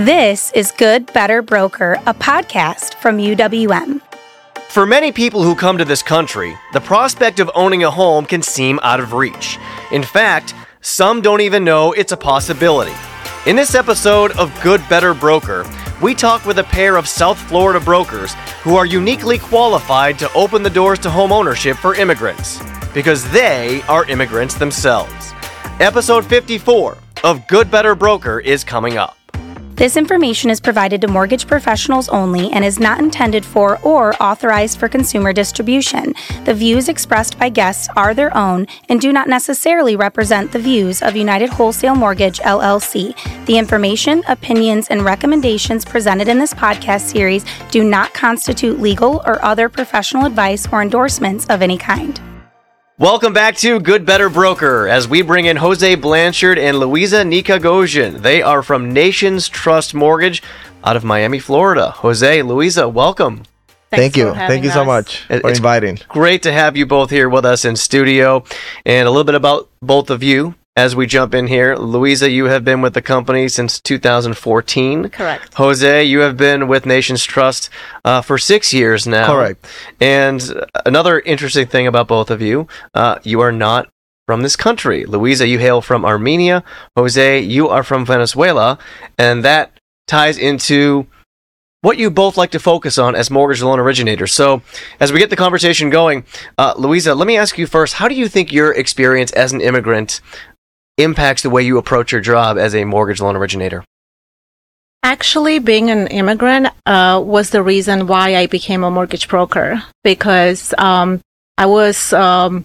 This is Good Better Broker, a podcast from UWM. For many people who come to this country, the prospect of owning a home can seem out of reach. In fact, some don't even know it's a possibility. In this episode of Good Better Broker, we talk with a pair of South Florida brokers who are uniquely qualified to open the doors to home ownership for immigrants because they are immigrants themselves. Episode 54 of Good Better Broker is coming up. This information is provided to mortgage professionals only and is not intended for or authorized for consumer distribution. The views expressed by guests are their own and do not necessarily represent the views of United Wholesale Mortgage LLC. The information, opinions, and recommendations presented in this podcast series do not constitute legal or other professional advice or endorsements of any kind. Welcome back to Good Better Broker as we bring in Jose Blanchard and Luiza Nikoghosyan. They are from Nations Trust Mortgage out of Miami, Florida. Jose, Luiza, welcome. Thanks Thank you. Thank you having so much for it's- inviting. Great to have you both here with us in studio. And a little bit about both of you as we jump in here. Luiza, you have been with the company since 2014. Correct. Jose, you have been with Nations Trust uh, for six years now. Correct. And another interesting thing about both of you, uh, you are not from this country. Luiza, you hail from Armenia. Jose, you are from Venezuela. And that ties into what you both like to focus on as mortgage loan originators. So, as we get the conversation going, uh, Luiza, let me ask you first how do you think your experience as an immigrant impacts the way you approach your job as a mortgage loan originator? Actually, being an immigrant uh, was the reason why I became a mortgage broker because um, I was um,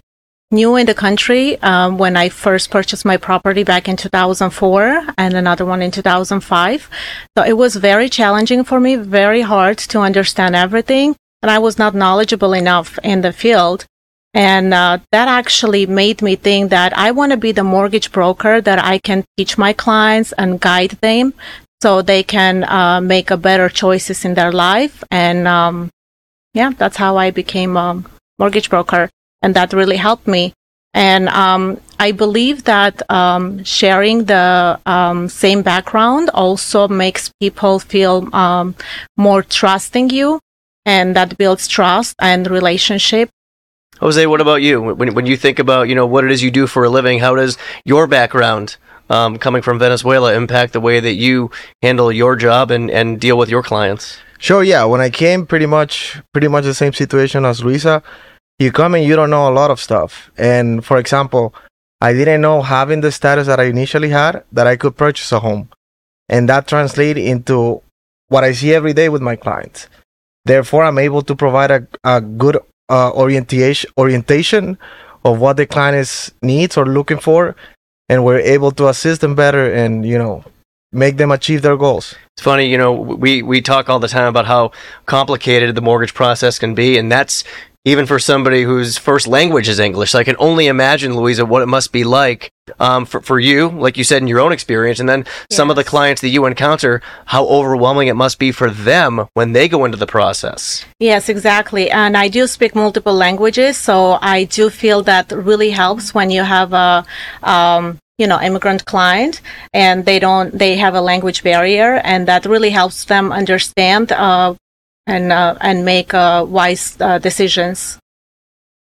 new in the country um, when I first purchased my property back in 2004 and another one in 2005. So it was very challenging for me, very hard to understand everything, and I was not knowledgeable enough in the field. And uh, that actually made me think that I want to be the mortgage broker that I can teach my clients and guide them so they can uh, make a better choices in their life. And um, yeah, that's how I became a mortgage broker, and that really helped me. And um, I believe that um, sharing the um, same background also makes people feel um, more trusting you, and that builds trust and relationship. Jose, what about you? When, when you think about you know what it is you do for a living, how does your background um, coming from Venezuela impact the way that you handle your job and, and deal with your clients? Sure, yeah. When I came, pretty much, pretty much the same situation as Luiza. You come and you don't know a lot of stuff. And for example, I didn't know having the status that I initially had that I could purchase a home, and that translated into what I see every day with my clients. Therefore, I'm able to provide a, a good uh, orientation orientation of what the client is needs or looking for, and we're able to assist them better and you know make them achieve their goals. It's funny, you know, we, we talk all the time about how complicated the mortgage process can be, and that's even for somebody whose first language is English. So I can only imagine, Luiza, what it must be like um, for, for you, like you said in your own experience, and then some of the clients that you encounter, how overwhelming it must be for them when they go into the process. Yes, exactly. And I do speak multiple languages, so I do feel that really helps when you have a, um, you know, immigrant client and they don't, they have a language barrier, and that really helps them understand uh, and uh, and make uh, wise uh, decisions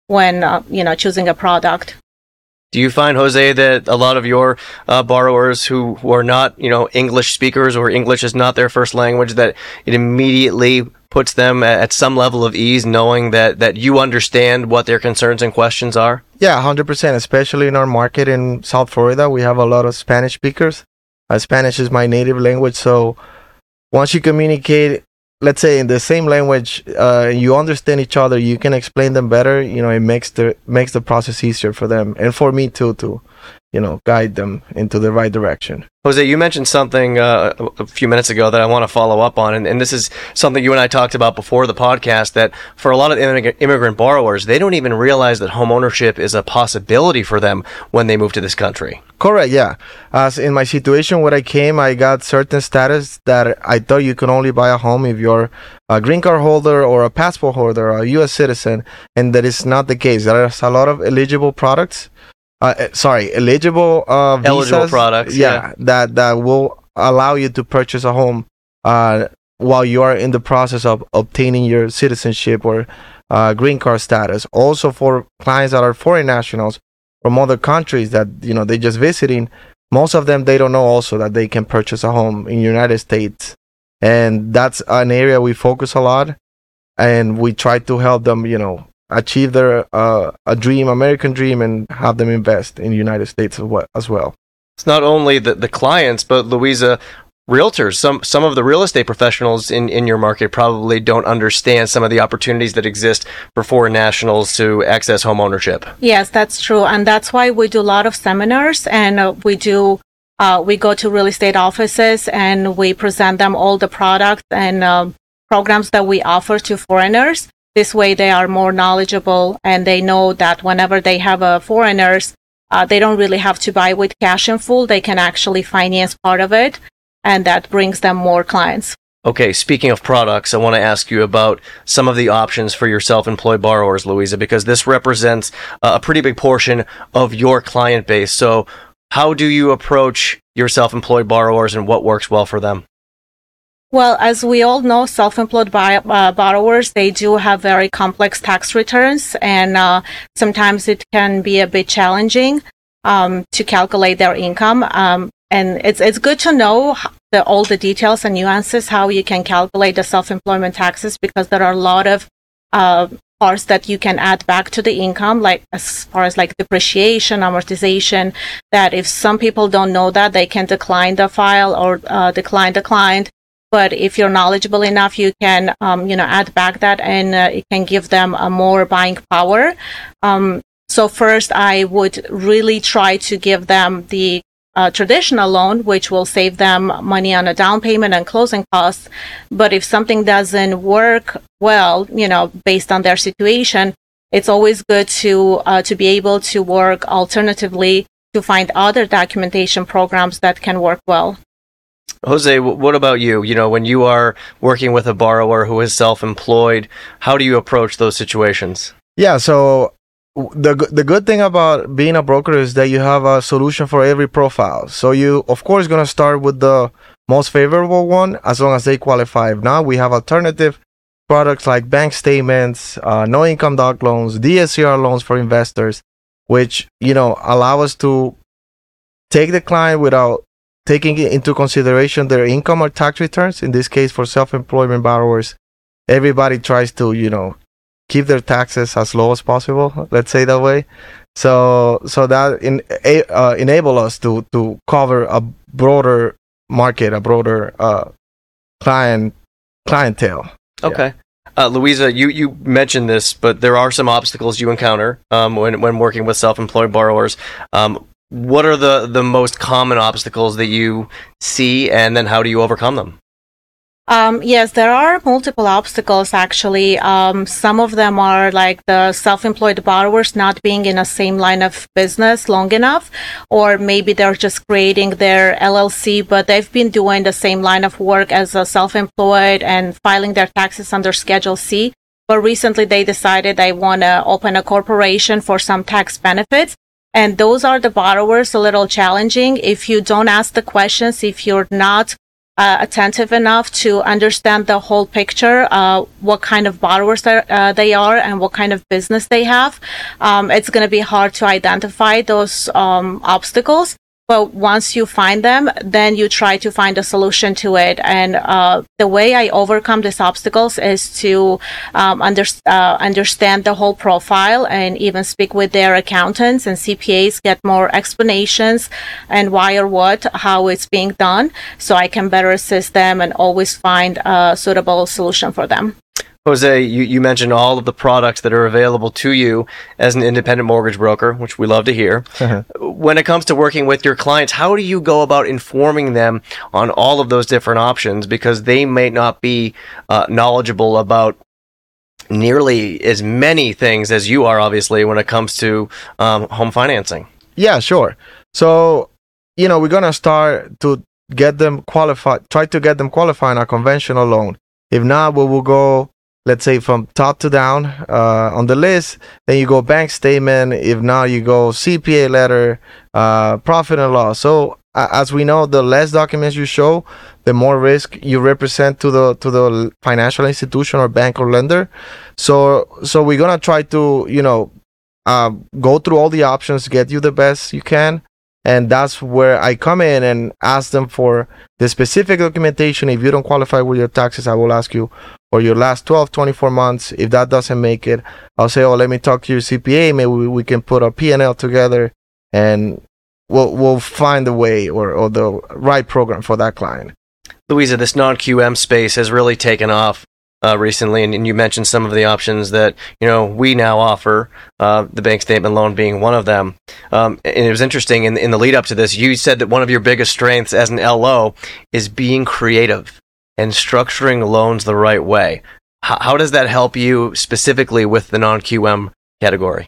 when uh, you know choosing a product. Do you find, Jose, that a lot of your uh, borrowers who, who are not, you know, English speakers or English is not their first language, that it immediately puts them at, at some level of ease, knowing that that you understand what their concerns and questions are? Yeah, hundred percent. Especially in our market in South Florida, we have a lot of Spanish speakers. Uh, Spanish is my native language, so once you communicate, let's say in the same language, uh, you understand each other, you can explain them better. You know, it makes the makes the process easier for them and for me too to, you know, guide them into the right direction. Jose, you mentioned something uh, a few minutes ago that I want to follow up on, and, and this is something you and I talked about before the podcast. That for a lot of immig- immigrant borrowers, they don't even realize that home ownership is a possibility for them when they move to this country. Correct. Yeah. As in my situation when I came, I got certain status that I thought you can only buy a home if you're a green card holder or a passport holder or a U.S. citizen, and that is not the case. There's a lot of eligible products. Uh, eh, sorry, eligible uh, visas. Eligible products, Yeah, that that will allow you to purchase a home uh, while you are in the process of obtaining your citizenship or uh, green card status. Also for clients that are foreign nationals from other countries that you know they just visiting, most of them they don't know also that they can purchase a home in the United States, and that's an area we focus a lot, and we try to help them you know achieve their uh, a dream, American dream, and have them invest in the United States as well. It's not only the, the clients, but Luiza, realtors some some of the real estate professionals in in your market probably don't understand some of the opportunities that exist for foreign nationals to access home ownership. Yes that's true. And that's why we do a lot of seminars and uh, we do uh, we go to real estate offices and we present them all the products and uh, programs that we offer to foreigners this way they are more knowledgeable and they know that whenever they have a foreigners uh, they don't really have to buy with cash in full they can actually finance part of it and that brings them more clients. Okay, speaking of products, I want to ask you about some of the options for your self employed borrowers, Luiza, because this represents a pretty big portion of your client base. So, how do you approach your self employed borrowers and what works well for them? Well, as we all know, self-employed uh, borrowers, they do have very complex tax returns and uh, sometimes it can be a bit challenging um, to calculate their income. Um, and it's it's good to know the, all the details and nuances how you can calculate the self-employment taxes because there are a lot of uh, parts that you can add back to the income, like as far as like depreciation, amortization. That if some people don't know that, they can decline the file or uh, decline the client. But if you're knowledgeable enough, you can, um, you know, add back that, and uh, it can give them a more buying power. Um, so first, I would really try to give them the a traditional loan, which will save them money on a down payment and closing costs. But if something doesn't work well, you know, based on their situation, it's always good to uh, to be able to work alternatively to find other documentation programs that can work well. Jose, what about you? You know, when you are working with a borrower who is self-employed, how do you approach those situations? Yeah, so the the good thing about being a broker is that you have a solution for every profile. So you of course going to start with the most favorable one as long as they qualify. Now we have alternative products like bank statements, uh, no income doc loans, DSCR loans for investors, which you know allow us to take the client without taking into consideration their income or tax returns. In this case, for self-employment borrowers, everybody tries to you know keep their taxes as low as possible. Let's say that way. So so that in, uh, enable us to to cover a broader market, a broader uh, client clientele. Okay. Yeah. Uh, Luiza, you, you mentioned this, but there are some obstacles you encounter um, when, when working with self employed borrowers. Um, what are the, the most common obstacles that you see, and then how do you overcome them? Um, yes, there are multiple obstacles actually. Um, some of them are like the self-employed borrowers not being in the same line of business long enough, or maybe they're just creating their LLC, but they've been doing the same line of work as a self-employed and filing their taxes under Schedule C. But recently they decided they want to open a corporation for some tax benefits. And those are the borrowers a little challenging. If you don't ask the questions, if you're not uh, attentive enough to understand the whole picture, uh, what kind of borrowers uh, they are and what kind of business they have. Um, it's going to be hard to identify those um, obstacles. But once you find them, then you try to find a solution to it. And uh, the way I overcome these obstacles is to um, under, uh, understand the whole profile and even speak with their accountants and CPAs, get more explanations and why or what, how it's being done, so I can better assist them and always find a suitable solution for them. Jose, you, you mentioned all of the products that are available to you as an independent mortgage broker, which we love to hear. Uh-huh. When it comes to working with your clients, how do you go about informing them on all of those different options? Because they may not be uh, knowledgeable about nearly as many things as you are, obviously, when it comes to um, home financing. Yeah, sure. So, you know, we're going to start to get them qualified, try to get them qualifying a conventional loan. If not, we will go let's say from top to down uh, on the list then you go bank statement if not you go cpa letter uh, profit and loss so a- as we know, the less documents you show, the more risk you represent to the to the financial institution or bank or lender. So so we're gonna try to you know uh, go through all the options, get you the best you can, and that's where I come in and ask them for the specific documentation. If you don't qualify with your taxes, I will ask you for your last 12, 24 months. If that doesn't make it, I'll say, oh, let me talk to your CPA. Maybe we, can put a P&L together and we'll, we'll find the way or, or the right program for that client. Luiza, this non QM space has really taken off uh, recently, and, and, you mentioned some of the options that you know we now offer. Uh, the bank statement loan being one of them. Um, and it was interesting in, in the lead up to this. You said that one of your biggest strengths as an LO is being creative and structuring loans the right way. H- how does that help you specifically with the non QM category?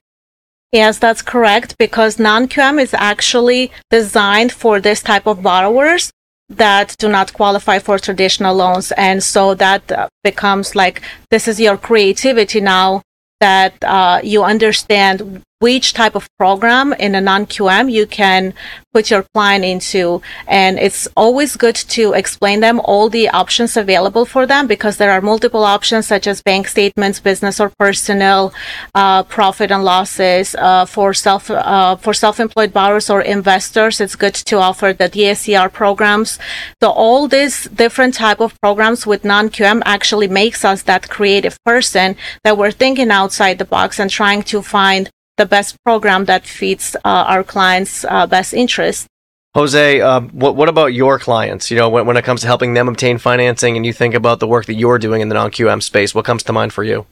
Yes, that's correct because non QM is actually designed for this type of borrowers that do not qualify for traditional loans. And so that uh, becomes like this is your creativity now that uh, you understand which type of program in a non-QM you can put your client into. And it's always good to explain them all the options available for them because there are multiple options such as bank statements, business or personal, uh, profit and losses, uh, for self, uh, for self-employed borrowers or investors. It's good to offer the DSCR programs. So all these different type of programs with non-QM actually makes us that creative person that we're thinking outside the box and trying to find the best program that fits uh, our clients' uh, best interest. Jose, uh, what, what about your clients? You know, when, when it comes to helping them obtain financing and you think about the work that you're doing in the non QM space, what comes to mind for you?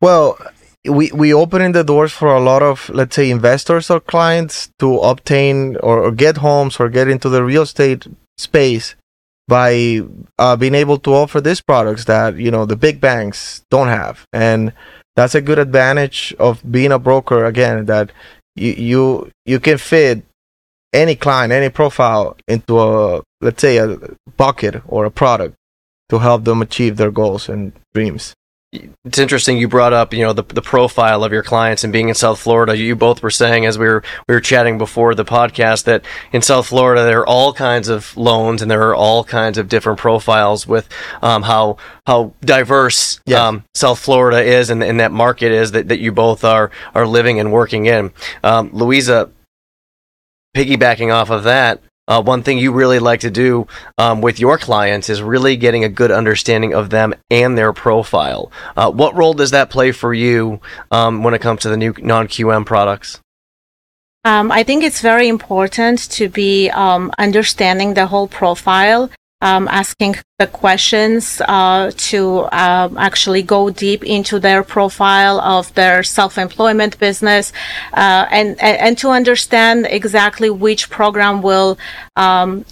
Well, we, we opening the doors for a lot of, let's say, investors or clients to obtain or, or get homes or get into the real estate space by uh, being able to offer these products that, you know, the big banks don't have. And that's a good advantage of being a broker again that you you you can fit any client any profile into a let's say a bucket or a product to help them achieve their goals and dreams it's interesting you brought up you know the, the profile of your clients and being in south florida you both were saying as we were we were chatting before the podcast that in south florida there are all kinds of loans and there are all kinds of different profiles with um, how how diverse yes. um, south florida is and, and that market is that, that you both are are living and working in um, luiza piggybacking off of that uh, one thing you really like to do um, with your clients is really getting a good understanding of them and their profile. Uh, what role does that play for you um, when it comes to the new non QM products? Um, I think it's very important to be um, understanding the whole profile um, asking the questions uh, to uh, actually go deep into their profile of their self-employment business uh, and, and to understand exactly which program will um,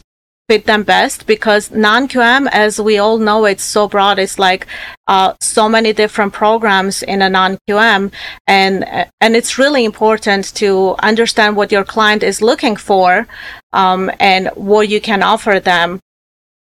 fit them best because non-QM, as we all know, it's so broad. It's like uh, so many different programs in a non-QM, and and it's really important to understand what your client is looking for um, and what you can offer them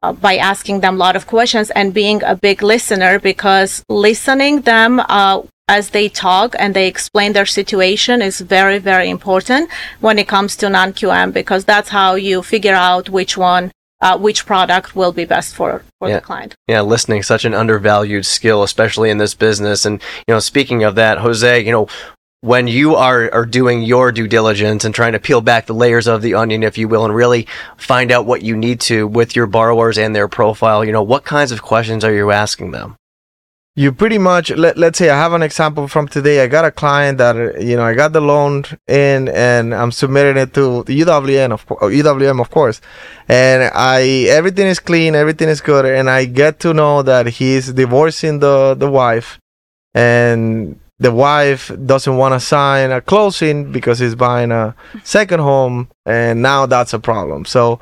uh, by asking them a lot of questions and being a big listener because listening them uh, as they talk and they explain their situation is very very important when it comes to non-qm because that's how you figure out which one uh, which product will be best for, for yeah. the client. Yeah, listening such an undervalued skill, especially in this business. And you know, speaking of that, Jose, you know, when you are, are doing your due diligence and trying to peel back the layers of the onion, if you will, and really find out what you need to with your borrowers and their profile, you know, what kinds of questions are you asking them? You pretty much let, let's say I have an example from today. I got a client that you know I got the loan in and I'm submitting it to the UWM of UWM of course, and I everything is clean, everything is good, and I get to know that he's divorcing the the wife, and the wife doesn't want to sign a closing because he's buying a second home and now that's a problem. So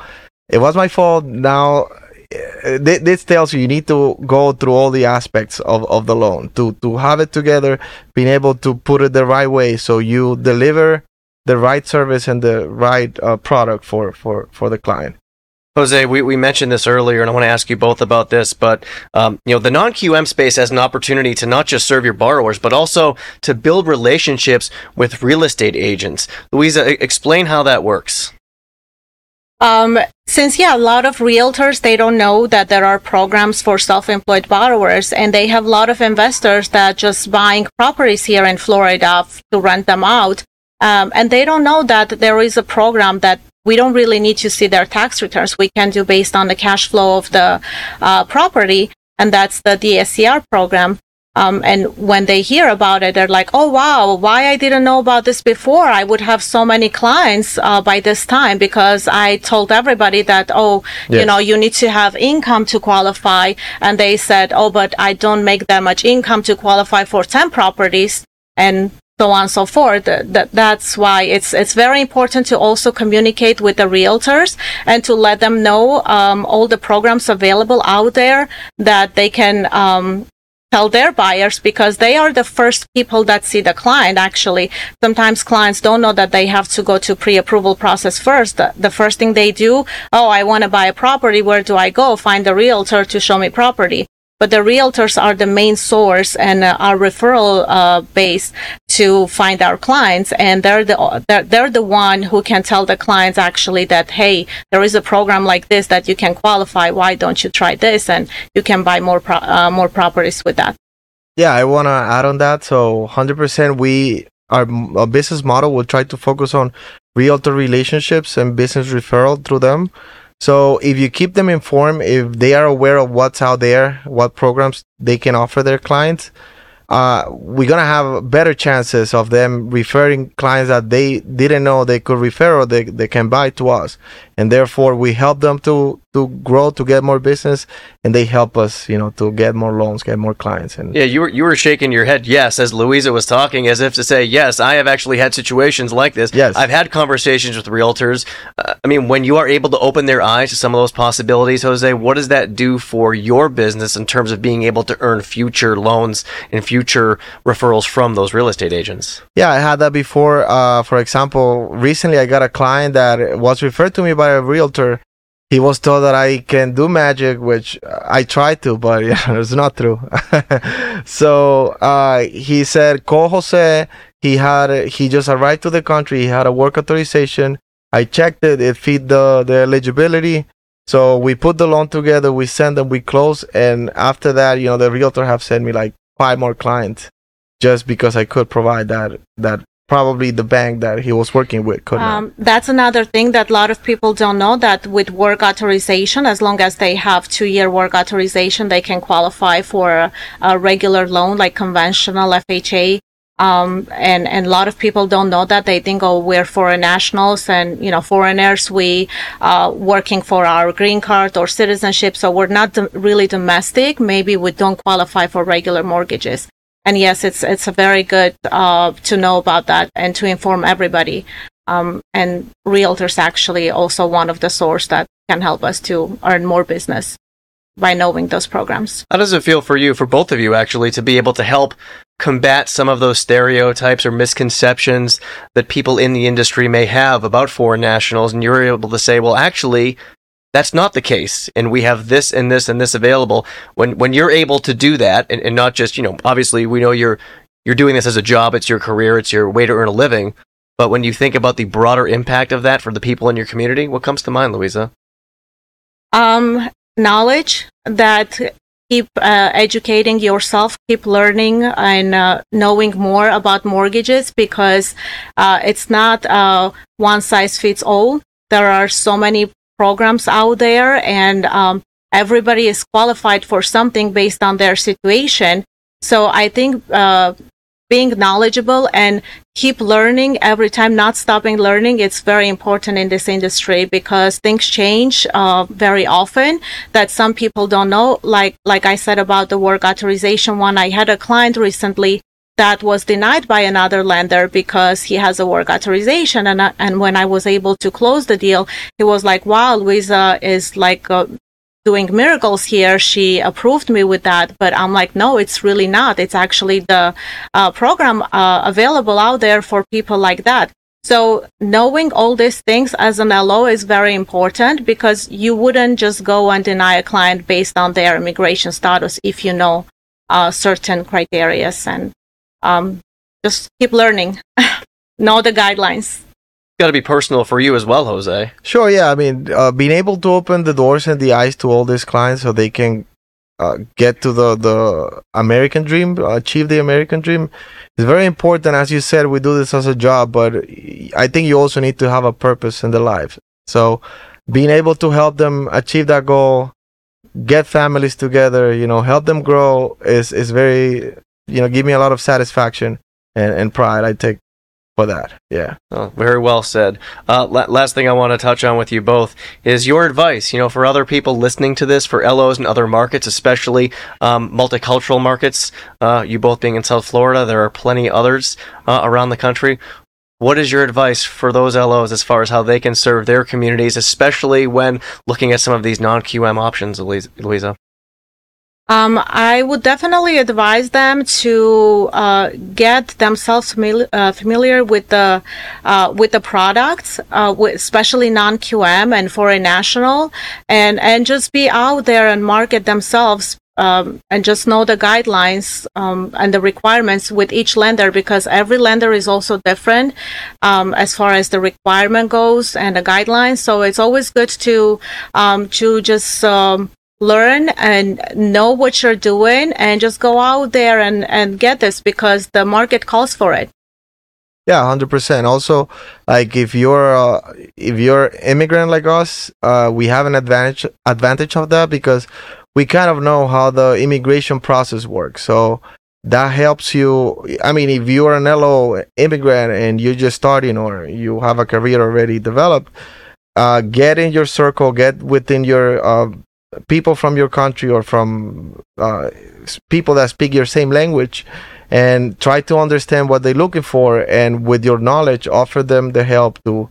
it was my fault. Now uh, this tells you you need to go through all the aspects of, of the loan. To to have it together being able to put it the right way so you deliver the right service and the right uh, product for for for the client Jose, we, we mentioned this earlier, and I want to ask you both about this. But um, you know, the non QM space has an opportunity to not just serve your borrowers, but also to build relationships with real estate agents. Luiza, explain how that works. Um, since yeah, a lot of realtors they don't know that there are programs for self-employed borrowers, and they have a lot of investors that just buying properties here in Florida to rent them out, um, and they don't know that there is a program that we don't really need to see their tax returns. We can do based on the cash flow of the uh, property, and that's the DSCR program. Um, and when they hear about it, they're like, "Oh wow, why I didn't know about this before? I would have so many clients uh, by this time because I told everybody that, oh, yes. you know, you need to have income to qualify." And they said, "Oh, but I don't make that much income to qualify for ten properties." And so on and so forth. That, that's why it's it's very important to also communicate with the realtors and to let them know um, all the programs available out there that they can um, tell their buyers because they are the first people that see the client actually. Sometimes clients don't know that they have to go to pre-approval process first. The, the first thing they do oh i want to buy a property where do i go? Find a realtor to show me property but the realtors are the main source and uh, our referral uh, base to find our clients. And they're the they're, they're the one who can tell the clients actually that hey there is a program like this that you can qualify. Why don't you try this? And you can buy more pro- uh, more properties with that. Yeah i want to add on that. So 100% we our, our business model will try to focus on realtor relationships and business referral through them so if you keep them informed, if they are aware of what's out there, what programs they can offer their clients, uh, we're gonna have better chances of them referring clients that they didn't know they could refer or they, they can buy to us. And therefore we help them to to grow to get more business and they help us you know to get more loans get more clients. And yeah you were you were shaking your head yes as luiza was talking as if to say yes i have actually had situations like this. Yes. I've had conversations with realtors. Uh, i mean when you are able to open their eyes to some of those possibilities jose what does that do for your business in terms of being able to earn future loans and future referrals from those real estate agents yeah i had that before uh, for example recently i got a client that was referred to me by by a realtor. He was told that I can do magic, which I tried to, but yeah, it's not true. so uh, he said, "Call Jose." He had he just arrived to the country. He had a work authorization. I checked it; it fit the the eligibility. So we put the loan together. We send them. We close, and after that, you know, the realtor have sent me like five more clients just because I could provide that that probably the bank that he was working with could um, that's another thing that a lot of people don't know that with work authorization as long as they have two year work authorization they can qualify for a, a regular loan like conventional fha um, and and a lot of people don't know that they think oh we're foreign nationals and you know foreigners we uh, working for our green card or citizenship so we're not do- really domestic maybe we don't qualify for regular mortgages and yes, it's it's a very good uh, to know about that and to inform everybody. Um, and realtors actually also one of the source that can help us to earn more business by knowing those programs. How does it feel for you, for both of you, actually, to be able to help combat some of those stereotypes or misconceptions that people in the industry may have about foreign nationals, and you're able to say, well, actually, that's not the case. And we have this and this and this available. When when you're able to do that and, and not just, you know, obviously we know you're you're doing this as a job, it's your career, it's your way to earn a living. But when you think about the broader impact of that for the people in your community, what comes to mind, Luiza? Um, knowledge that keep uh, educating yourself, keep learning and uh, knowing more about mortgages because uh, it's not uh, one size fits all. There are so many programs out there and um, everybody is qualified for something based on their situation. So I think uh, being knowledgeable and keep learning every time, not stopping learning, it's very important in this industry because things change uh, very often that some people don't know. Like like I said about the work authorization one, I had a client recently that was denied by another lender because he has a work authorization. And, uh, and when I was able to close the deal, he was like, wow, Luiza is like uh, doing miracles here. She approved me with that. But I'm like, no, it's really not. It's actually the uh, program uh, available out there for people like that. So knowing all these things as an LO is very important because you wouldn't just go and deny a client based on their immigration status if you know uh, certain criterias and um, just keep learning, know the guidelines. Got to be personal for you as well, Jose. Sure, yeah. I mean, uh, being able to open the doors and the eyes to all these clients so they can uh, get to the the American dream, achieve the American dream, is very important. As you said, we do this as a job, but I think you also need to have a purpose in the life. So, being able to help them achieve that goal, get families together, you know, help them grow is is very, you know, give me a lot of satisfaction and, and pride. I take for that. Yeah. Oh, very well said. Uh, la- last thing I want to touch on with you both is your advice. You know, for other people listening to this, for LOs and other markets, especially um, multicultural markets. Uh, you both being in South Florida, there are plenty others uh, around the country. What is your advice for those LOs as far as how they can serve their communities, especially when looking at some of these non QM options, Luiza? Um, I would definitely advise them to uh, get themselves familiar, uh, familiar with the uh, with the products, uh, with especially non QM and foreign national, and and just be out there and market themselves. Um, and just know the guidelines um, and the requirements with each lender because every lender is also different um, as far as the requirement goes and the guidelines. So it's always good to um, to just um, learn and know what you're doing and just go out there and, and get this because the market calls for it. Yeah, hundred percent. Also, like if you're uh, if you're immigrant like us, uh, we have an advantage advantage of that because we kind of know how the immigration process works. So that helps you. I mean, if you're an LO immigrant and you're just starting or you have a career already developed, uh, get in your circle, get within your uh, people from your country or from uh, people that speak your same language and try to understand what they're looking for and with your knowledge offer them the help to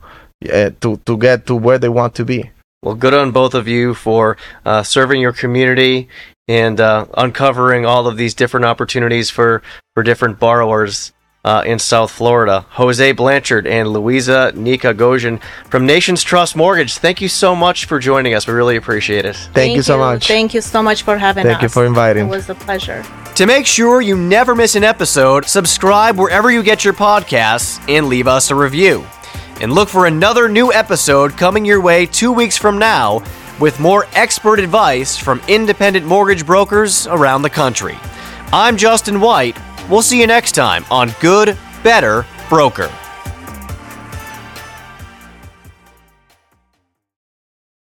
uh, to to get to where they want to be. Well good on both of you for uh, serving your community and uh, uncovering all of these different opportunities for for different borrowers uh, in South Florida. Jose Blanchard and Luiza Nikoghosyan from Nations Trust Mortgage. Thank you so much for joining us. We really appreciate it. Thank, Thank you so much. Thank you so much for having Thank us. Thank you for inviting. It was a pleasure. To make sure you never miss an episode, subscribe wherever you get your podcasts and leave us a review. And look for another new episode coming your way two weeks from now with more expert advice from independent mortgage brokers around the country. I'm Justin White We'll see you next time on Good, Better Broker.